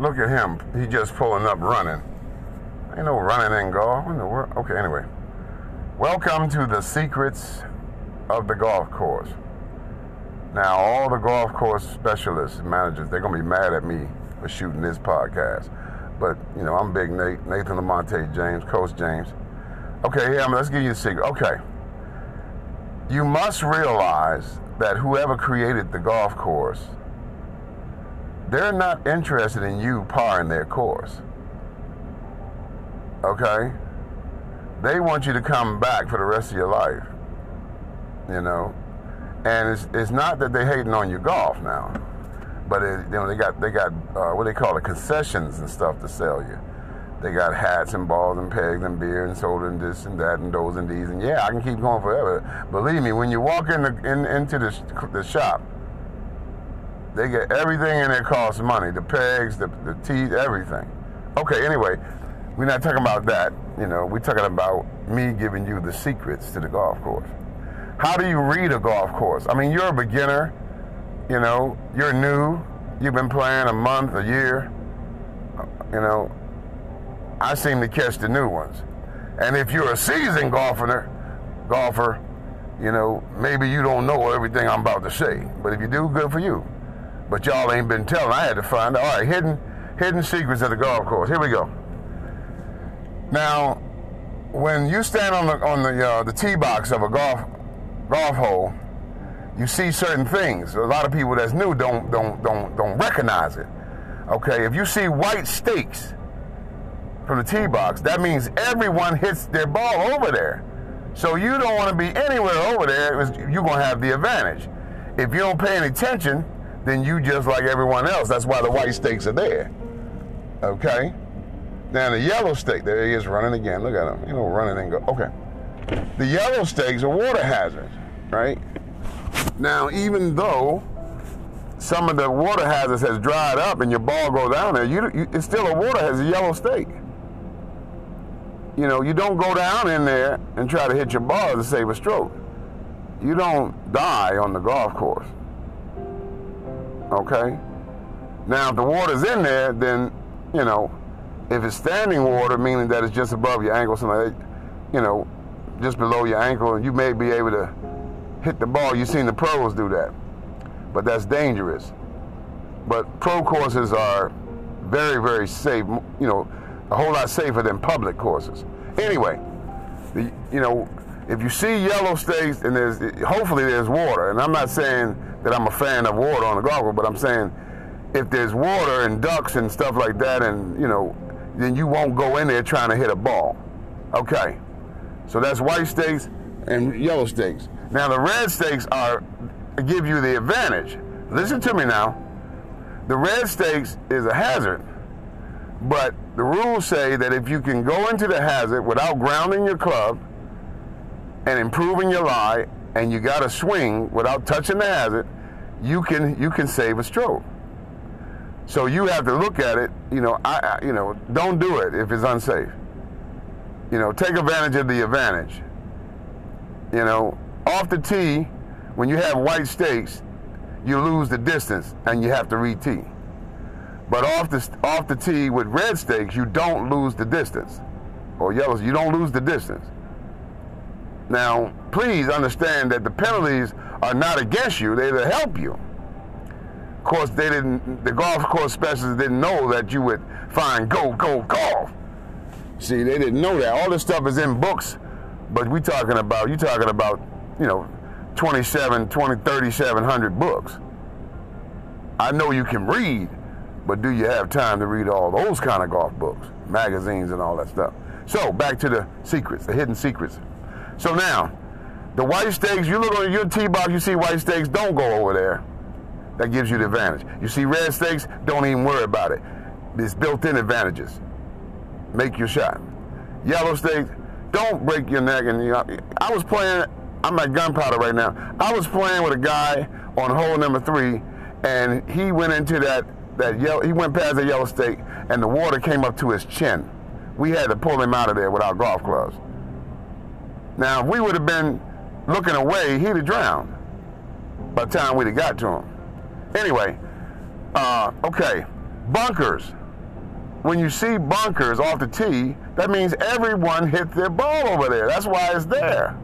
Look at him. He just pulling up running. Ain't no running in golf. In the world? Okay, anyway. Welcome to the secrets of the golf course. Now, all the golf course specialists, managers, they're gonna be mad at me for shooting this podcast. But you know, I'm Big Nate, Nathan Lamonte James, Coach James. Okay, yeah, let's give you the secret. Okay, you must realize that whoever created the golf course, they're not interested in you parring their course. Okay, they want you to come back for the rest of your life. You know, and it's, it's not that they're hating on your golf now, but it, you know they got they got uh, what they call it concessions and stuff to sell you. They got hats and balls and pegs and beer and soda and this and that and those and these and yeah, I can keep going forever. Believe me, when you walk in, the, in into the, the shop, they get everything in there costs money. The pegs, the the teeth, everything. Okay, anyway, we're not talking about that. You know, we're talking about me giving you the secrets to the golf course. How do you read a golf course? I mean, you're a beginner, you know, you're new, you've been playing a month, a year, you know. I seem to catch the new ones. And if you're a seasoned golfer, golfer, you know, maybe you don't know everything I'm about to say. But if you do, good for you. But y'all ain't been telling. I had to find. All right, hidden hidden secrets of the golf course. Here we go. Now, when you stand on the on the uh, the tee box of a golf golf hole, you see certain things. A lot of people that's new don't don't don't don't recognize it. Okay, if you see white stakes from the tee box, that means everyone hits their ball over there. So you don't want to be anywhere over there. You're gonna have the advantage. If you don't pay any attention, then you just like everyone else. That's why the white stakes are there. Okay. Now the yellow stake, there he is running again. Look at him. You know, running and go. Okay. The yellow stakes are water hazards, right? Now, even though some of the water hazards has dried up and your ball goes down there, you, you, it's still a water hazard, a yellow stake. You know, you don't go down in there and try to hit your ball to save a stroke. You don't die on the golf course. Okay? Now, if the water's in there, then, you know, if it's standing water, meaning that it's just above your ankle, something like that, you know, just below your ankle, and you may be able to hit the ball. You've seen the pros do that, but that's dangerous. But pro courses are very, very safe. You know, a whole lot safer than public courses. Anyway, the, you know, if you see yellow stakes and there's hopefully there's water, and I'm not saying that I'm a fan of water on the golf course, but I'm saying if there's water and ducks and stuff like that, and you know, then you won't go in there trying to hit a ball. Okay. So that's white stakes and yellow stakes. Now the red stakes are give you the advantage. Listen to me now. The red stakes is a hazard, but the rules say that if you can go into the hazard without grounding your club and improving your lie, and you got to swing without touching the hazard, you can you can save a stroke. So you have to look at it. You know, I, I you know don't do it if it's unsafe you know, take advantage of the advantage. You know, off the tee, when you have white stakes, you lose the distance and you have to re-tee. But off the off the tee with red stakes, you don't lose the distance, or yellows, you don't lose the distance. Now, please understand that the penalties are not against you; they're to help you. Of course, they didn't. The golf course specialists didn't know that you would find go go golf. See, they didn't know that. All this stuff is in books, but we talking about, you talking about, you know, 27, 20, 3,700 books. I know you can read, but do you have time to read all those kind of golf books, magazines and all that stuff? So back to the secrets, the hidden secrets. So now, the white stakes, you look on your tee box, you see white stakes, don't go over there. That gives you the advantage. You see red stakes, don't even worry about it. It's built-in advantages make your shot. Yellow stakes, don't break your neck. And you know, I was playing. I'm at gunpowder right now. I was playing with a guy on hole number three, and he went into that that yellow. He went past the yellow stake, and the water came up to his chin. We had to pull him out of there with our golf clubs. Now, if we would have been looking away, he'd have drowned by the time we'd have got to him. Anyway, uh, okay, bunkers. when you see bunkers off the tee, that means everyone hit their ball over there. That's why it's there.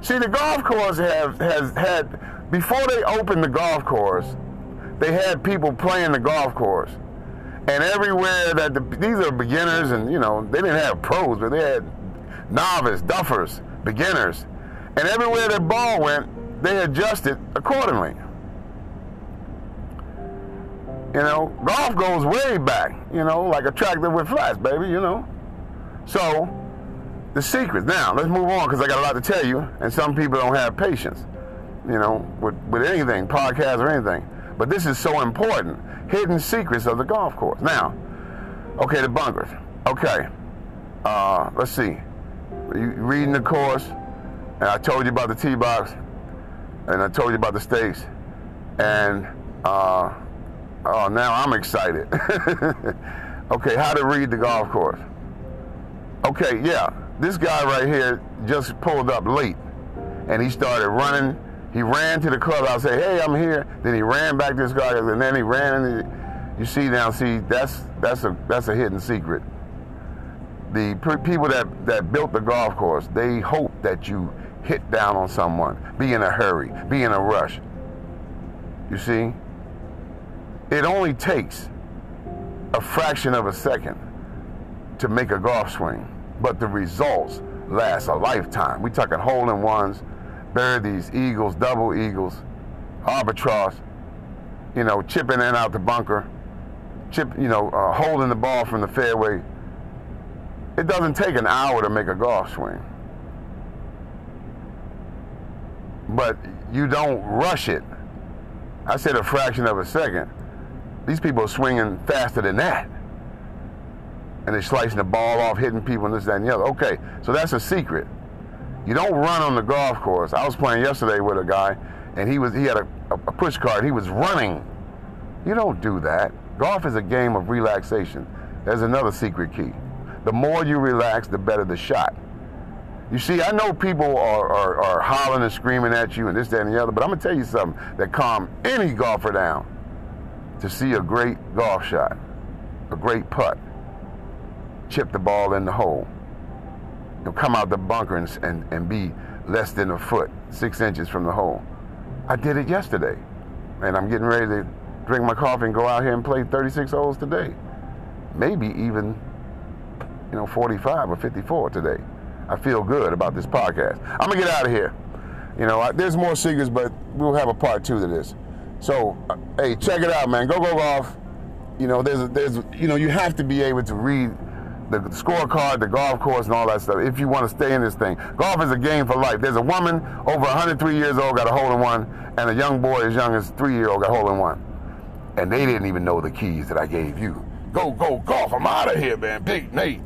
See, the golf course have, has had, before they opened the golf course, they had people playing the golf course. And everywhere that the, these are beginners, and you know they didn't have pros, but they had novice, duffers, beginners, and everywhere that ball went, they adjusted accordingly. You know, golf goes way back. You know, like a tractor with flats, baby. You know, so the secret. Now let's move on because I got a lot to tell you, and some people don't have patience. You know, with with anything, podcasts or anything. But this is so important. Hidden secrets of the golf course. Now, okay, the bunkers. Okay, uh, let's see. Reading the course, and I told you about the tee box, and I told you about the stakes, and uh, oh, now I'm excited. okay, how to read the golf course. Okay, yeah, this guy right here just pulled up late, and he started running he ran to the clubhouse, say, "Hey, I'm here." Then he ran back to his car, and then he ran. And you see now, see that's that's a that's a hidden secret. The people that that built the golf course, they hope that you hit down on someone, be in a hurry, be in a rush. You see, it only takes a fraction of a second to make a golf swing, but the results last a lifetime. We talking hole in ones birdies eagles, double eagles, albatross, you know, chipping in out the bunker, chip, you know, uh, holding the ball from the fairway. It doesn't take an hour to make a golf swing. But you don't rush it. I said a fraction of a second. These people are swinging faster than that. And they're slicing the ball off, hitting people, and this, that, and the other. Okay, so that's a secret. You don't run on the golf course. I was playing yesterday with a guy, and he was he had a, a push cart. He was running. You don't do that. Golf is a game of relaxation. There's another secret key. The more you relax, the better the shot. You see, I know people are, are, are hollering and screaming at you and this, that, and the other, but I'm going to tell you something that calm any golfer down to see a great golf shot, a great putt, chip the ball in the hole come out the bunker and, and, and be less than a foot, six inches from the hole. I did it yesterday, and I'm getting ready to drink my coffee and go out here and play 36 holes today. Maybe even, you know, 45 or 54 today. I feel good about this podcast. I'm gonna get out of here. You know, I, there's more secrets, but we'll have a part two to this. So, uh, hey, check it out, man. Go go golf. You know, there's a, there's you know you have to be able to read the scorecard, the golf course, and all that stuff. If you want to stay in this thing, golf is a game for life. There's a woman over 103 years old got a hole in one, and a young boy as young as three year old got a hole in one, and they didn't even know the keys that I gave you. Go, go, golf! I'm out of here, man. Big Nate.